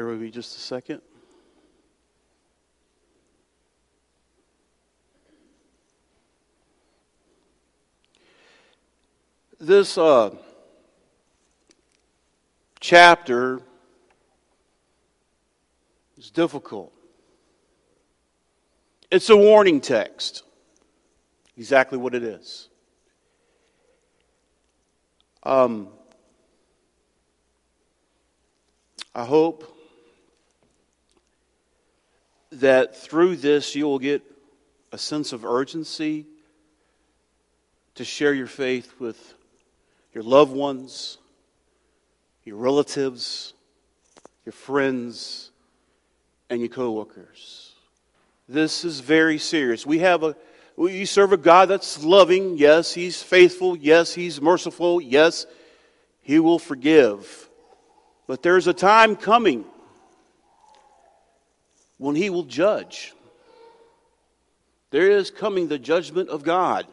Bear with me just a second. This uh, chapter is difficult. It's a warning text. Exactly what it is. Um, I hope that through this you will get a sense of urgency to share your faith with your loved ones, your relatives, your friends, and your coworkers. This is very serious. We have a we serve a God that's loving. Yes, he's faithful. Yes, he's merciful. Yes, he will forgive. But there's a time coming when he will judge. There is coming the judgment of God.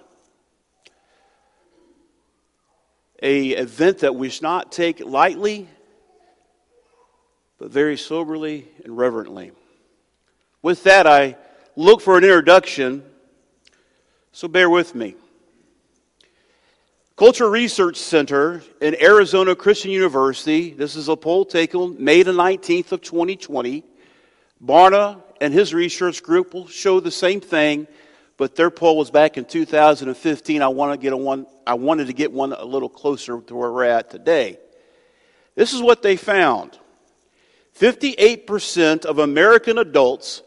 A event that we should not take lightly, but very soberly and reverently. With that, I look for an introduction, so bear with me. Culture Research Center in Arizona Christian University, this is a poll taken May the 19th of 2020, Barna and his research group will show the same thing, but their poll was back in 2015. I, want to get a one, I wanted to get one a little closer to where we're at today. This is what they found 58% of American adults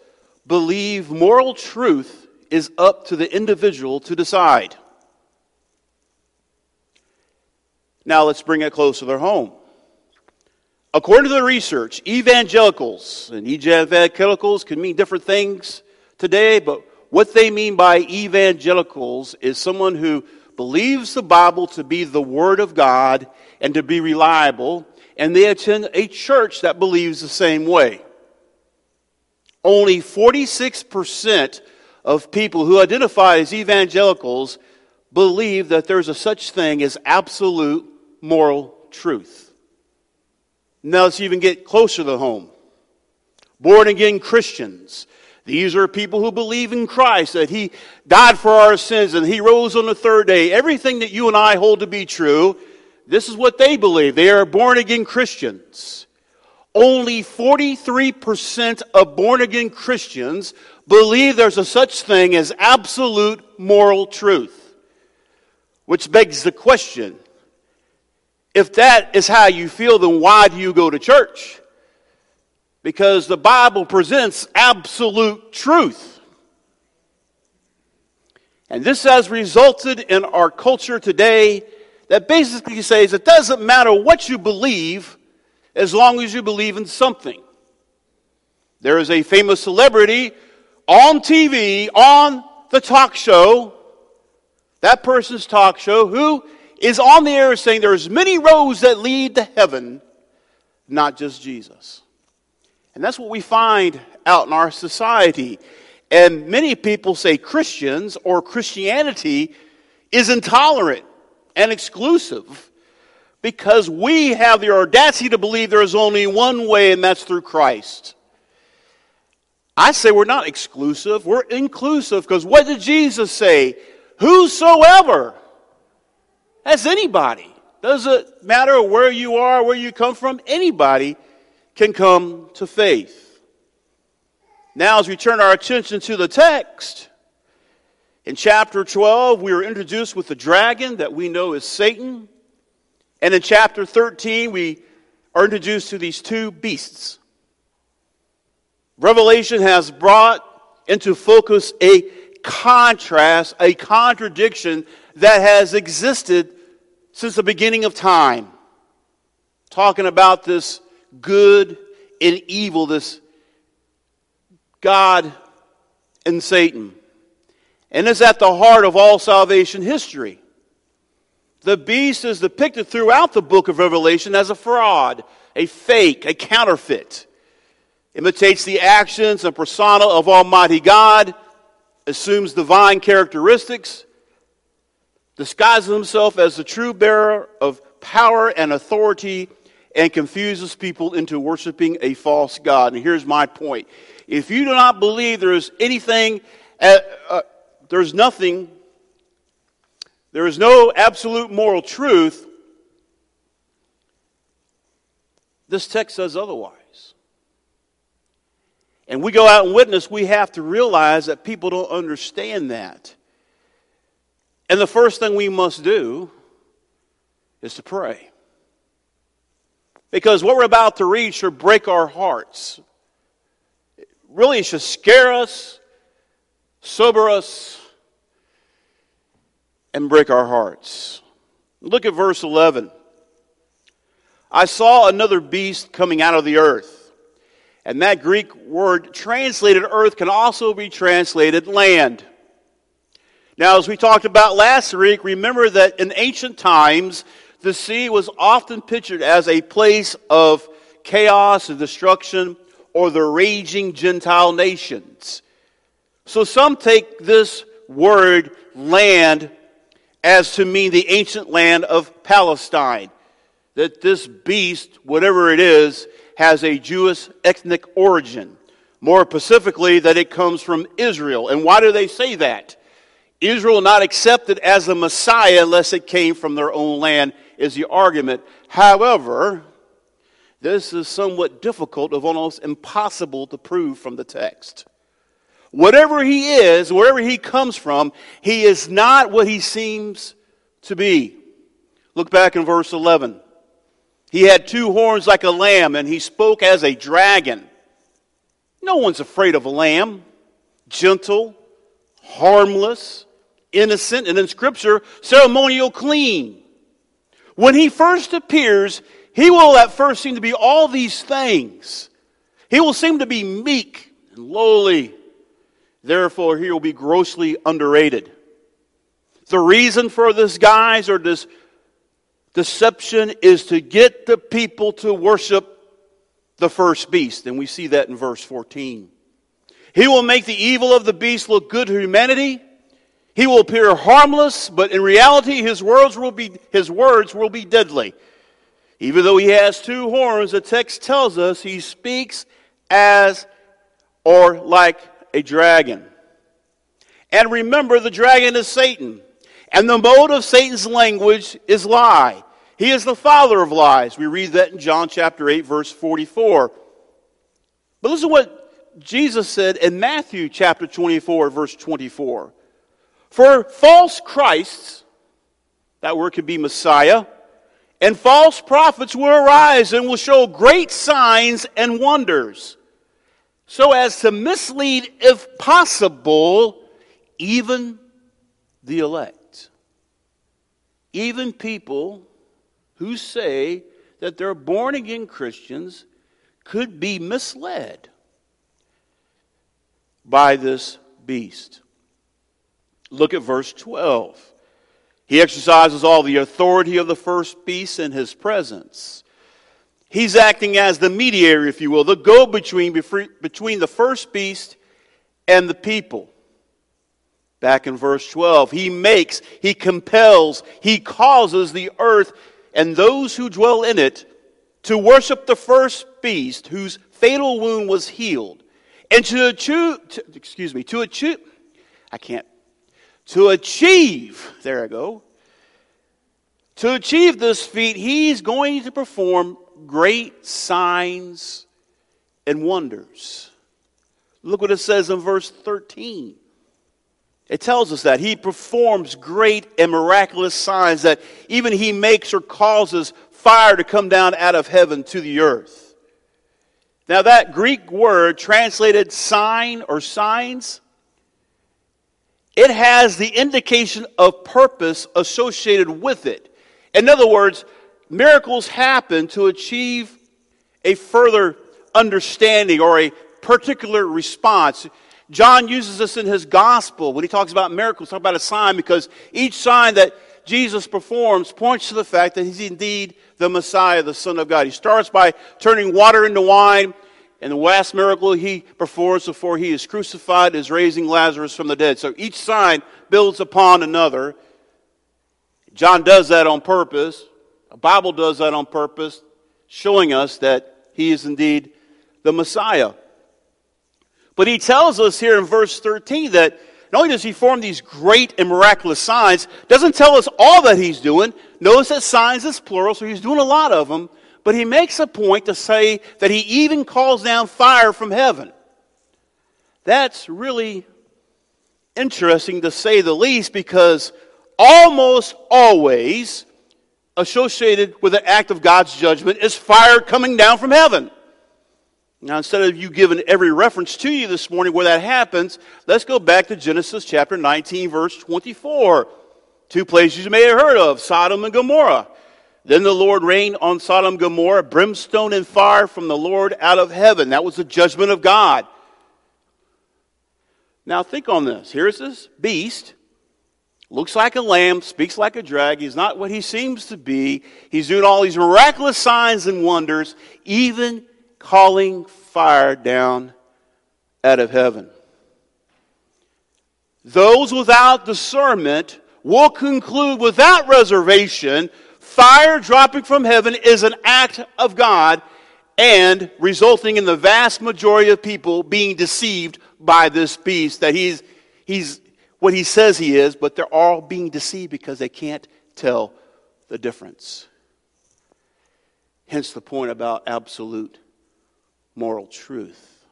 believe moral truth is up to the individual to decide. Now let's bring it closer to their home. According to the research, evangelicals, and evangelicals can mean different things today, but what they mean by evangelicals is someone who believes the Bible to be the Word of God and to be reliable, and they attend a church that believes the same way. Only 46% of people who identify as evangelicals believe that there's a such thing as absolute moral truth. Now let's even get closer to home. Born again Christians. These are people who believe in Christ, that He died for our sins and He rose on the third day. Everything that you and I hold to be true, this is what they believe. They are born again Christians. Only 43% of born again Christians believe there's a such thing as absolute moral truth. Which begs the question if that is how you feel, then why do you go to church? Because the Bible presents absolute truth. And this has resulted in our culture today that basically says it doesn't matter what you believe as long as you believe in something. There is a famous celebrity on TV, on the talk show, that person's talk show, who is on the air saying there's many roads that lead to heaven, not just Jesus. And that's what we find out in our society. And many people say Christians or Christianity is intolerant and exclusive because we have the audacity to believe there is only one way, and that's through Christ. I say we're not exclusive, we're inclusive because what did Jesus say? Whosoever that's anybody. Doesn't matter where you are, where you come from, anybody can come to faith. Now, as we turn our attention to the text, in chapter 12, we are introduced with the dragon that we know is Satan. And in chapter 13, we are introduced to these two beasts. Revelation has brought into focus a contrast, a contradiction that has existed since the beginning of time. Talking about this good and evil, this God and Satan. And it's at the heart of all salvation history. The beast is depicted throughout the book of Revelation as a fraud, a fake, a counterfeit. Imitates the actions and persona of Almighty God assumes divine characteristics, disguises himself as the true bearer of power and authority, and confuses people into worshiping a false God. And here's my point. If you do not believe there is anything, uh, uh, there's nothing, there is no absolute moral truth, this text says otherwise. And we go out and witness, we have to realize that people don't understand that. And the first thing we must do is to pray. Because what we're about to read should break our hearts. really, it should scare us, sober us, and break our hearts. Look at verse 11. I saw another beast coming out of the earth. And that Greek word translated earth can also be translated land. Now, as we talked about last week, remember that in ancient times, the sea was often pictured as a place of chaos and destruction or the raging Gentile nations. So some take this word land as to mean the ancient land of Palestine. That this beast, whatever it is, has a Jewish ethnic origin. More specifically, that it comes from Israel. And why do they say that? Israel not accepted as the Messiah unless it came from their own land is the argument. However, this is somewhat difficult, if almost impossible to prove from the text. Whatever he is, wherever he comes from, he is not what he seems to be. Look back in verse 11. He had two horns like a lamb, and he spoke as a dragon. No one's afraid of a lamb. Gentle, harmless, innocent, and in Scripture, ceremonial clean. When he first appears, he will at first seem to be all these things. He will seem to be meek and lowly. Therefore, he will be grossly underrated. The reason for this guise or this deception is to get the people to worship the first beast. And we see that in verse 14. He will make the evil of the beast look good to humanity he will appear harmless, but in reality, his words will be, his words will be deadly. Even though he has two horns, the text tells us he speaks as or like a dragon. And remember, the dragon is Satan. And the mode of Satan's language is lie. He is the father of lies. We read that in John chapter 8, verse 44. But listen to what Jesus said in Matthew chapter 24, verse 24. For false Christs, that word could be Messiah, and false prophets will arise and will show great signs and wonders, so as to mislead, if possible, even the elect. Even people who say that they're born again Christians could be misled by this beast. Look at verse 12. He exercises all the authority of the first beast in his presence. He's acting as the mediator, if you will, the go between between the first beast and the people. Back in verse 12, he makes, he compels, he causes the earth and those who dwell in it to worship the first beast whose fatal wound was healed. And to achieve, excuse me, to achieve, I can't to achieve, there I go, to achieve this feat, he's going to perform great signs and wonders. Look what it says in verse 13. It tells us that he performs great and miraculous signs that even he makes or causes fire to come down out of heaven to the earth. Now, that Greek word translated sign or signs it has the indication of purpose associated with it. In other words, miracles happen to achieve a further understanding or a particular response. John uses this in his gospel when he talks about miracles, talk about a sign, because each sign that Jesus performs points to the fact that he's indeed the Messiah, the Son of God. He starts by turning water into wine. And the last miracle he performs before he is crucified is raising Lazarus from the dead. So each sign builds upon another. John does that on purpose. The Bible does that on purpose showing us that he is indeed the Messiah. But he tells us here in verse 13 that not only does he form these great and miraculous signs, doesn't tell us all that he's doing. Notice that signs is plural, so he's doing a lot of them. But he makes a point to say that he even calls down fire from heaven. That's really interesting to say the least because almost always associated with an act of God's judgment is fire coming down from heaven. Now, instead of you giving every reference to you this morning where that happens, let's go back to Genesis chapter 19, verse 24. Two places you may have heard of Sodom and Gomorrah. Then the Lord rained on Sodom and Gomorrah brimstone and fire from the Lord out of heaven. That was the judgment of God. Now, think on this. Here's this beast. Looks like a lamb, speaks like a dragon. He's not what he seems to be. He's doing all these miraculous signs and wonders, even calling fire down out of heaven. Those without discernment will conclude without reservation fire dropping from heaven is an act of God and resulting in the vast majority of people being deceived by this beast that he's, he's what he says he is, but they're all being deceived because they can't tell the difference. Hence the point about absolute moral truth.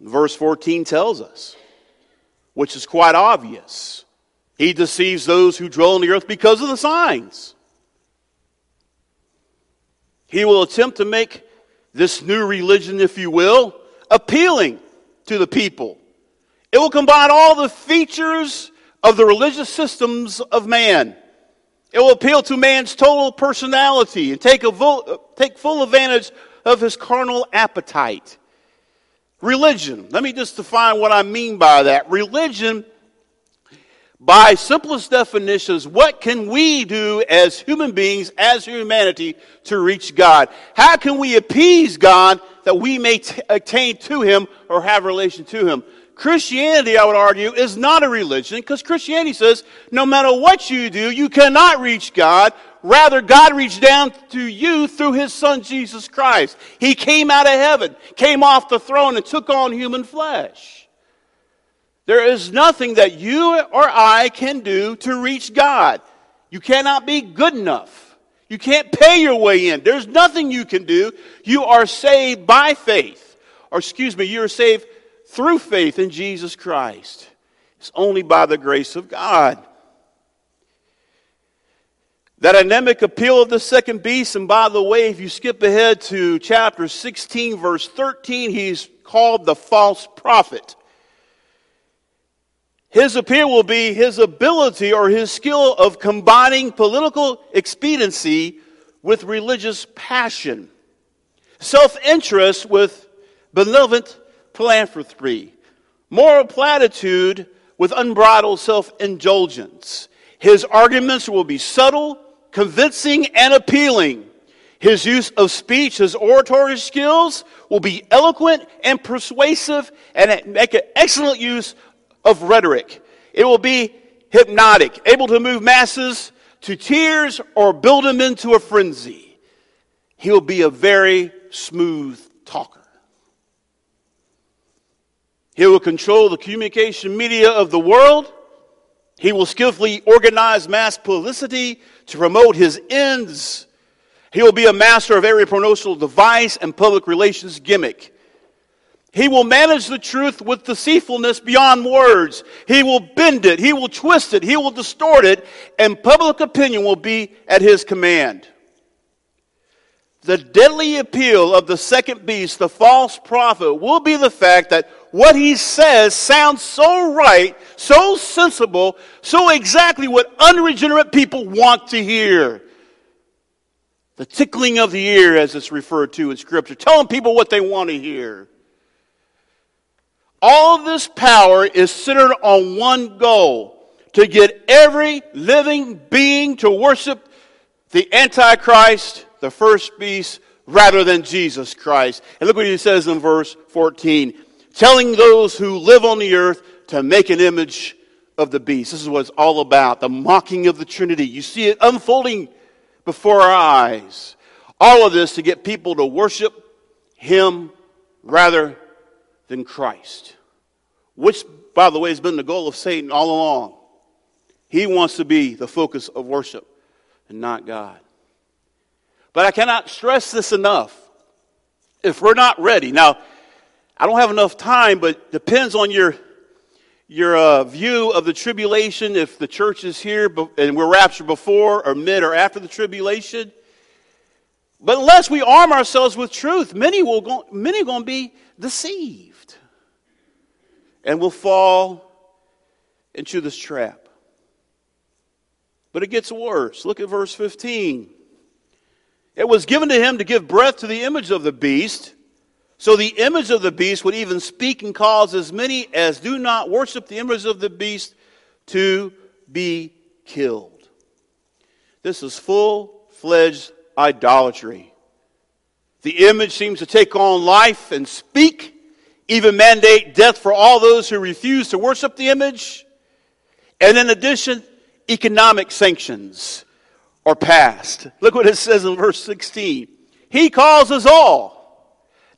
Verse 14 tells us, which is quite obvious. He deceives those who dwell on the earth because of the signs. He will attempt to make this new religion, if you will, appealing to the people. It will combine all the features of the religious systems of man. It will appeal to man's total personality and take, a, take full advantage of his carnal appetite. Religion. Let me just define what I mean by that. Religion, by simplest definitions, what can we do as human beings, as humanity, to reach God? How can we appease God that we may t- attain to Him or have relation to Him? Christianity, I would argue, is not a religion because Christianity says no matter what you do, you cannot reach God. Rather, God reached down to you through His Son, Jesus Christ. He came out of heaven, came off the throne, and took on human flesh. There is nothing that you or I can do to reach God. You cannot be good enough. You can't pay your way in. There's nothing you can do. You are saved by faith. Or, excuse me, you are saved through faith in Jesus Christ. It's only by the grace of God. That anemic appeal of the second beast, and by the way, if you skip ahead to chapter 16, verse 13, he's called the false prophet. His appeal will be his ability or his skill of combining political expediency with religious passion, self interest with benevolent philanthropy, moral platitude with unbridled self indulgence. His arguments will be subtle, convincing, and appealing. His use of speech, his oratory skills will be eloquent and persuasive and make an excellent use of rhetoric. It will be hypnotic, able to move masses to tears or build them into a frenzy. He will be a very smooth talker. He will control the communication media of the world. He will skillfully organize mass publicity to promote his ends. He will be a master of every promotional device and public relations gimmick. He will manage the truth with deceitfulness beyond words. He will bend it. He will twist it. He will distort it. And public opinion will be at his command. The deadly appeal of the second beast, the false prophet, will be the fact that what he says sounds so right, so sensible, so exactly what unregenerate people want to hear. The tickling of the ear, as it's referred to in Scripture, telling people what they want to hear. All this power is centered on one goal to get every living being to worship the Antichrist, the first beast, rather than Jesus Christ. And look what he says in verse 14 telling those who live on the earth to make an image of the beast. This is what it's all about the mocking of the Trinity. You see it unfolding before our eyes. All of this to get people to worship Him rather than Christ, which, by the way, has been the goal of Satan all along. He wants to be the focus of worship and not God. But I cannot stress this enough. If we're not ready, now, I don't have enough time, but depends on your your uh, view of the tribulation, if the church is here and we're raptured before or mid or after the tribulation. But unless we arm ourselves with truth, many will go, many going to be deceived and will fall into this trap. But it gets worse. Look at verse 15. It was given to him to give breath to the image of the beast so the image of the beast would even speak and cause as many as do not worship the image of the beast to be killed. This is full fledged idolatry. The image seems to take on life and speak, even mandate death for all those who refuse to worship the image. And in addition, economic sanctions are passed. Look what it says in verse 16. He calls us all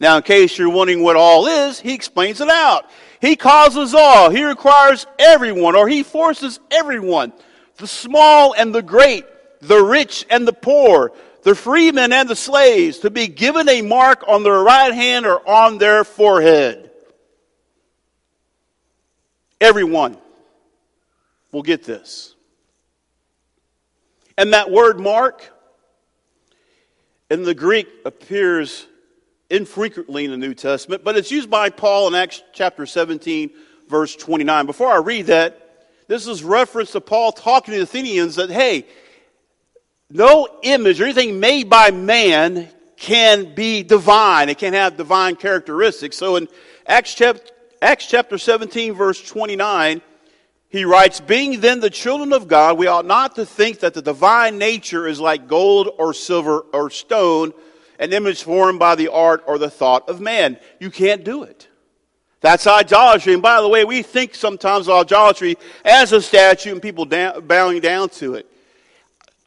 now, in case you're wondering what all is, he explains it out. He causes all. He requires everyone, or he forces everyone, the small and the great, the rich and the poor, the freemen and the slaves, to be given a mark on their right hand or on their forehead. Everyone will get this. And that word mark in the Greek appears infrequently in the New Testament, but it's used by Paul in Acts chapter 17, verse 29. Before I read that, this is reference to Paul talking to the Athenians that, hey, no image or anything made by man can be divine. It can't have divine characteristics. So in Acts chapter, Acts chapter 17, verse 29, he writes, Being then the children of God, we ought not to think that the divine nature is like gold or silver or stone an image formed by the art or the thought of man. You can't do it. That's idolatry. And by the way, we think sometimes of idolatry as a statue and people bowing down to it.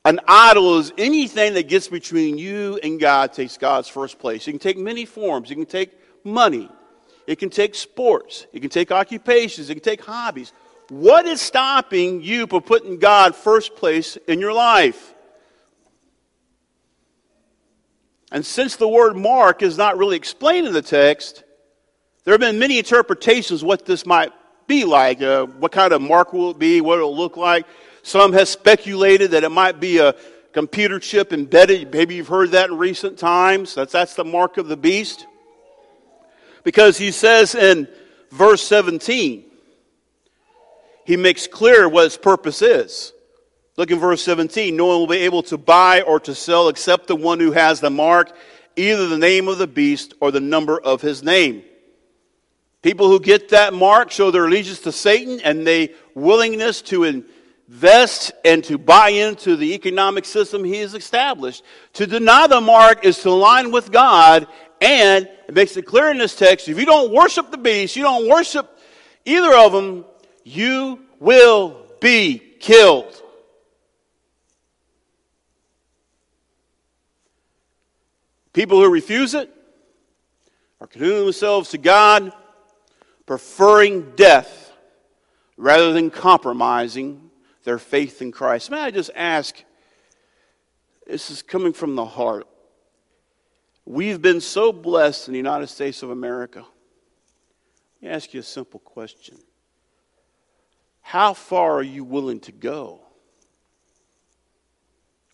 An idol is anything that gets between you and God takes God's first place. It can take many forms. It can take money. It can take sports. It can take occupations. It can take hobbies. What is stopping you from putting God first place in your life? And since the word mark is not really explained in the text, there have been many interpretations what this might be like. Uh, what kind of mark will it be? What it will look like? Some have speculated that it might be a computer chip embedded. Maybe you've heard that in recent times. That's, that's the mark of the beast. Because he says in verse 17, he makes clear what its purpose is. Look in verse 17. No one will be able to buy or to sell except the one who has the mark, either the name of the beast or the number of his name. People who get that mark show their allegiance to Satan and their willingness to invest and to buy into the economic system he has established. To deny the mark is to align with God, and it makes it clear in this text if you don't worship the beast, you don't worship either of them, you will be killed. People who refuse it are committing themselves to God, preferring death rather than compromising their faith in Christ. May I just ask, this is coming from the heart. We've been so blessed in the United States of America. Let me ask you a simple question. How far are you willing to go?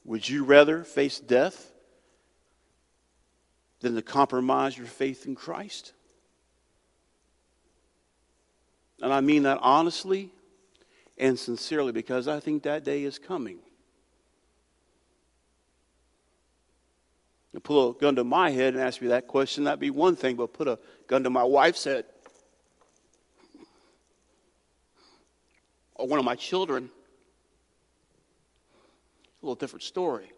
Would you rather face death than to compromise your faith in Christ. And I mean that honestly and sincerely because I think that day is coming. To pull a gun to my head and ask me that question, that'd be one thing, but put a gun to my wife's head or one of my children, a little different story.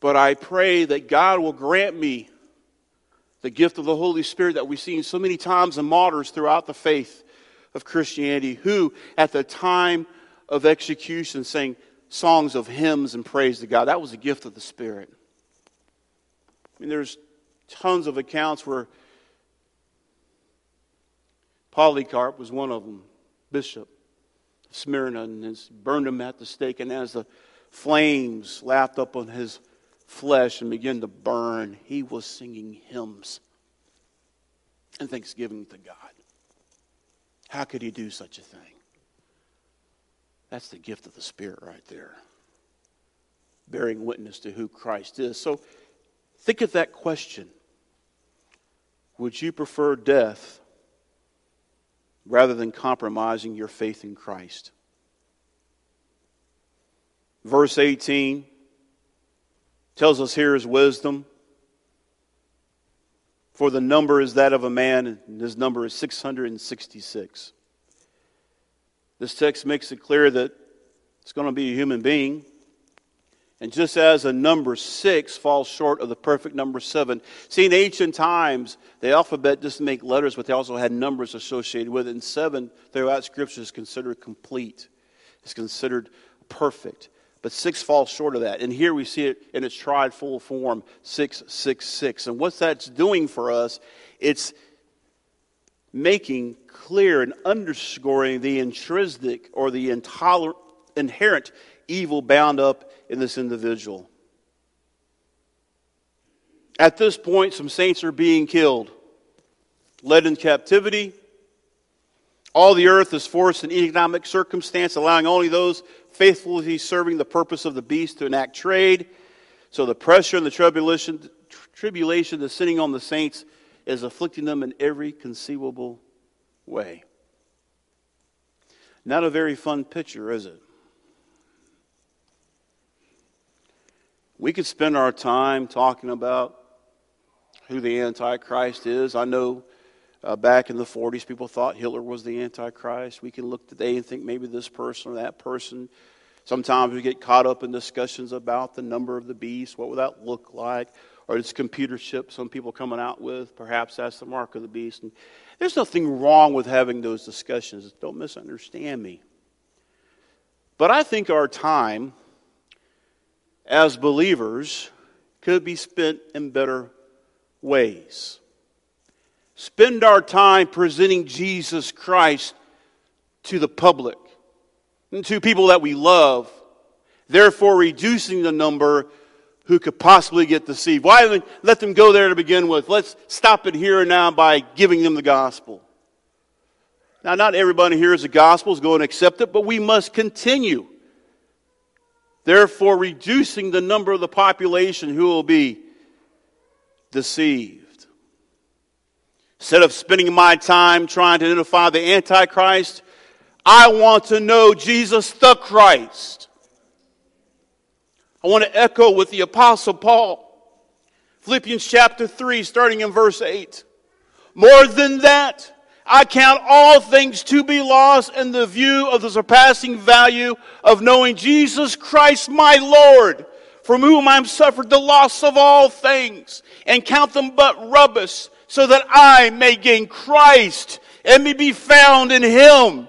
But I pray that God will grant me the gift of the Holy Spirit that we've seen so many times in martyrs throughout the faith of Christianity, who at the time of execution sang songs of hymns and praise to God. That was a gift of the Spirit. I mean, there's tons of accounts where Polycarp was one of them, bishop of Smyrna, and burned him at the stake. And as the flames lapped up on his flesh and began to burn, he was singing hymns and thanksgiving to God. How could he do such a thing? That's the gift of the Spirit right there. Bearing witness to who Christ is. So think of that question Would you prefer death rather than compromising your faith in Christ? Verse 18 tells us here is wisdom. For the number is that of a man, and his number is 666. This text makes it clear that it's going to be a human being. And just as a number six falls short of the perfect number seven, see, in ancient times, the alphabet doesn't make letters, but they also had numbers associated with it. And seven, throughout Scripture, is considered complete, it's considered perfect. But six falls short of that. And here we see it in its tried full form 666. And what that's doing for us, it's making clear and underscoring the intrinsic or the intolerant, inherent evil bound up in this individual. At this point, some saints are being killed, led in captivity. All the earth is forced in economic circumstance, allowing only those faithfully serving the purpose of the beast to enact trade. So the pressure and the tribulation, tribulation descending on the saints is afflicting them in every conceivable way. Not a very fun picture, is it? We could spend our time talking about who the Antichrist is. I know uh, back in the 40s, people thought Hitler was the Antichrist. We can look today and think maybe this person or that person. Sometimes we get caught up in discussions about the number of the beast. What would that look like? Or this computer chip some people coming out with. Perhaps that's the mark of the beast. And there's nothing wrong with having those discussions. Don't misunderstand me. But I think our time as believers could be spent in better ways. Spend our time presenting Jesus Christ to the public and to people that we love, therefore reducing the number who could possibly get deceived. Why let them go there to begin with? Let's stop it here and now by giving them the gospel. Now, not everybody here is the gospel is going to accept it, but we must continue therefore reducing the number of the population who will be deceived. Instead of spending my time trying to identify the Antichrist, I want to know Jesus the Christ. I want to echo with the Apostle Paul. Philippians chapter 3, starting in verse 8. More than that, I count all things to be lost in the view of the surpassing value of knowing Jesus Christ my Lord, from whom I have suffered the loss of all things, and count them but rubbish, so that I may gain Christ and may be found in him,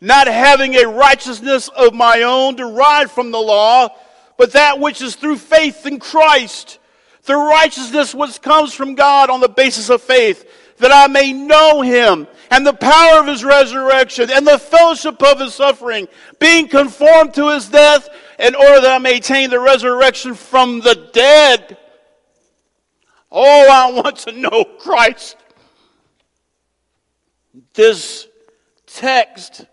not having a righteousness of my own derived from the law, but that which is through faith in Christ, the righteousness which comes from God on the basis of faith that I may know him and the power of his resurrection and the fellowship of his suffering, being conformed to his death in order that I may attain the resurrection from the dead. Oh, I want to know Christ. This text,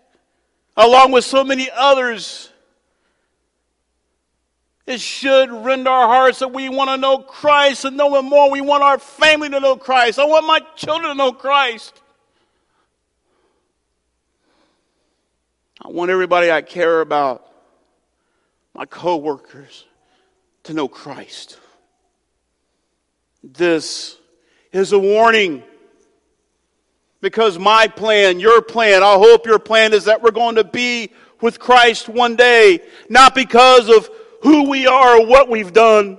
along with so many others, it should rend our hearts that we want to know Christ and know Him more. We want our family to know Christ. I want my children to know Christ. I want everybody I care about, my coworkers, to know Christ. This is a warning because my plan, your plan, I hope your plan is that we're going to be with Christ one day, not because of who we are or what we've done,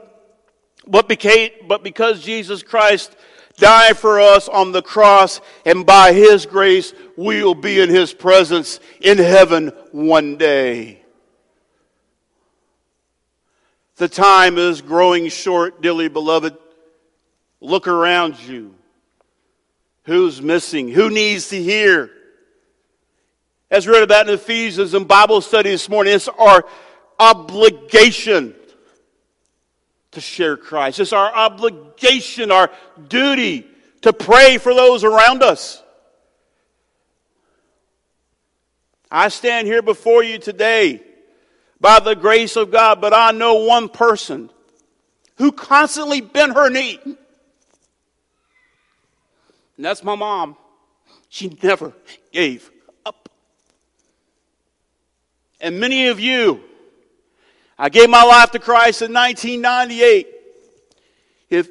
but because Jesus Christ died for us on the cross, and by His grace, we'll be in His presence in heaven one day. The time is growing short, dearly beloved. Look around you. Who's missing? Who needs to hear? As we read about in Ephesians and Bible study this morning, it's our obligation to share Christ. It's our obligation, our duty to pray for those around us. I stand here before you today by the grace of God, but I know one person who constantly bent her knee. And that's my mom. She never gave up. And many of you, I gave my life to Christ in 1998. If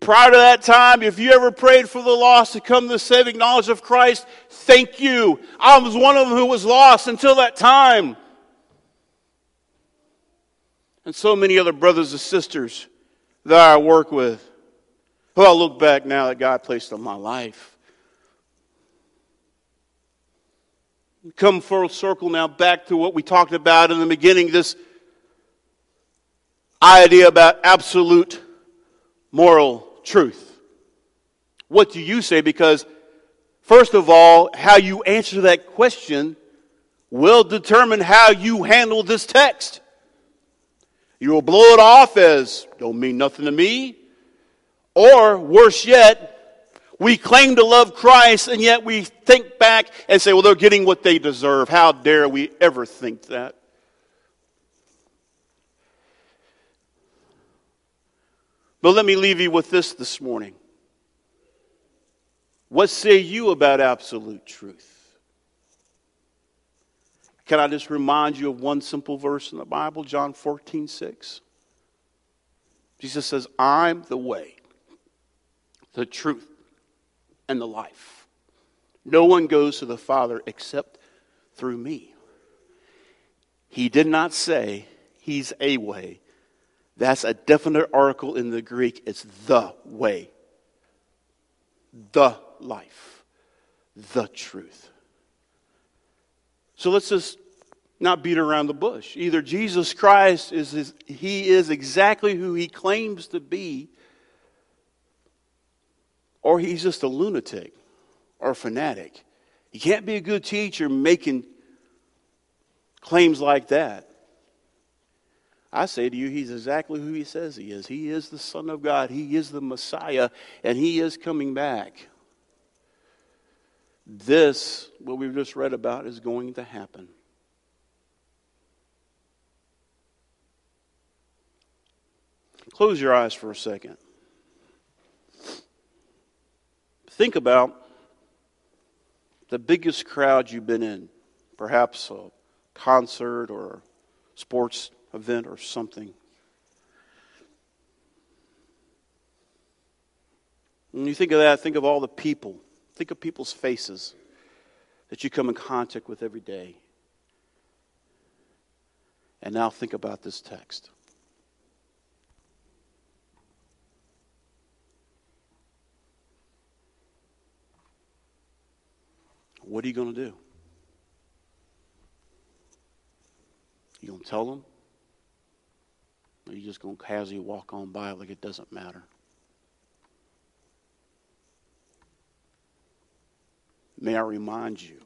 prior to that time, if you ever prayed for the lost to come to the saving knowledge of Christ, thank you. I was one of them who was lost until that time. And so many other brothers and sisters that I work with, who I look back now that God placed on my life. Come full circle now back to what we talked about in the beginning this idea about absolute moral truth. What do you say? Because, first of all, how you answer that question will determine how you handle this text. You will blow it off as, don't mean nothing to me. Or, worse yet, we claim to love Christ and yet we think back and say, well, they're getting what they deserve. How dare we ever think that? But let me leave you with this this morning. What say you about absolute truth? Can I just remind you of one simple verse in the Bible, John 14, 6? Jesus says, I'm the way, the truth, and the life. No one goes to the Father except through me. He did not say he's a way, that's a definite article in the Greek. It's the way, the life, the truth. So let's just not beat around the bush. Either Jesus Christ is, is he is exactly who he claims to be, or he's just a lunatic or a fanatic. You can't be a good teacher making claims like that. I say to you, he's exactly who he says he is. He is the Son of God, he is the Messiah, and he is coming back. This, what we've just read about, is going to happen. Close your eyes for a second. Think about the biggest crowd you've been in, perhaps a concert or a sports event or something. When you think of that, think of all the people. Think of people's faces that you come in contact with every day. And now think about this text. What are you going to do? You going to tell them? Or you just going to casually walk on by like it doesn't matter? May I remind you,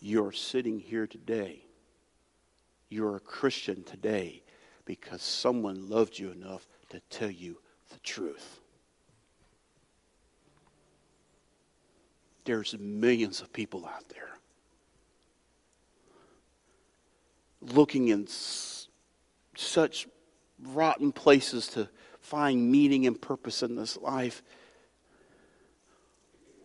you're sitting here today. You're a Christian today because someone loved you enough to tell you the truth. There's millions of people out there looking in such rotten places to find meaning and purpose in this life.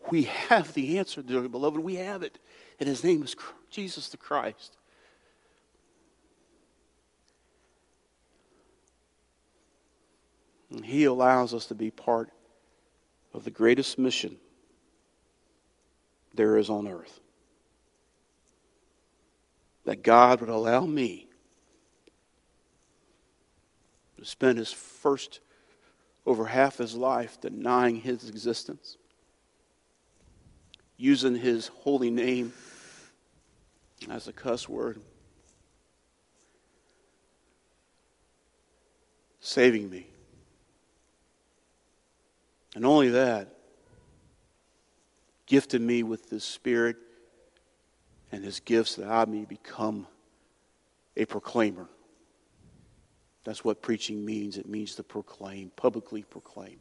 We have the answer, dear beloved. We have it. And his name is Jesus the Christ. And he allows us to be part of the greatest mission there is on earth. That God would allow me to spend his first over half his life denying his existence, using his holy name as a cuss word. saving me. And only that, gifted me with His Spirit and His gifts that I may become a proclaimer. That's what preaching means. It means to proclaim, publicly proclaim.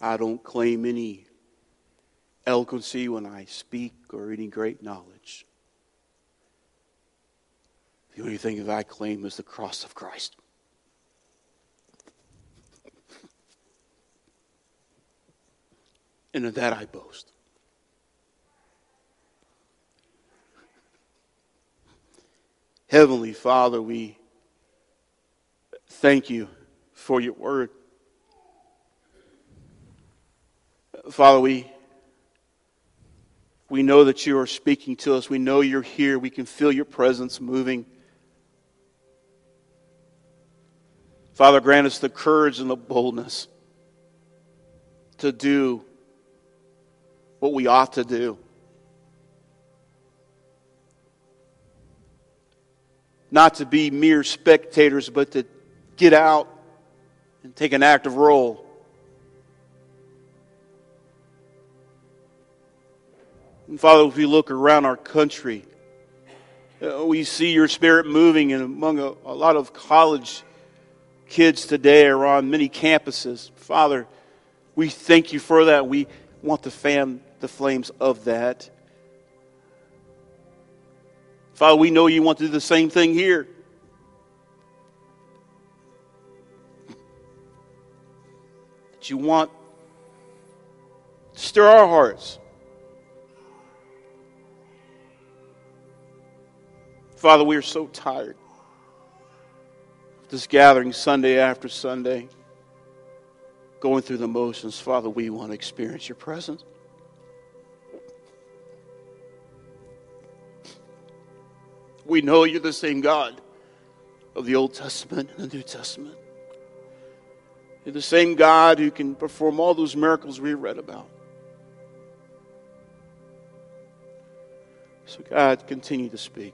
I don't claim any eloquency when I speak or any great knowledge. The only thing that I claim is the cross of Christ. and in that I boast. Heavenly Father, we thank you for your word. Father, we, we know that you are speaking to us. We know you're here. We can feel your presence moving. Father, grant us the courage and the boldness to do what we ought to do. Not to be mere spectators, but to get out and take an active role. And Father, if we look around our country, uh, we see your spirit moving and among a, a lot of college kids today are on many campuses. Father, we thank you for that. We want to fan the flames of that. Father, we know you want to do the same thing here. That you want to stir our hearts Father, we are so tired of this gathering Sunday after Sunday, going through the motions. Father, we want to experience your presence. We know you're the same God of the Old Testament and the New Testament. You're the same God who can perform all those miracles we read about. So, God, continue to speak.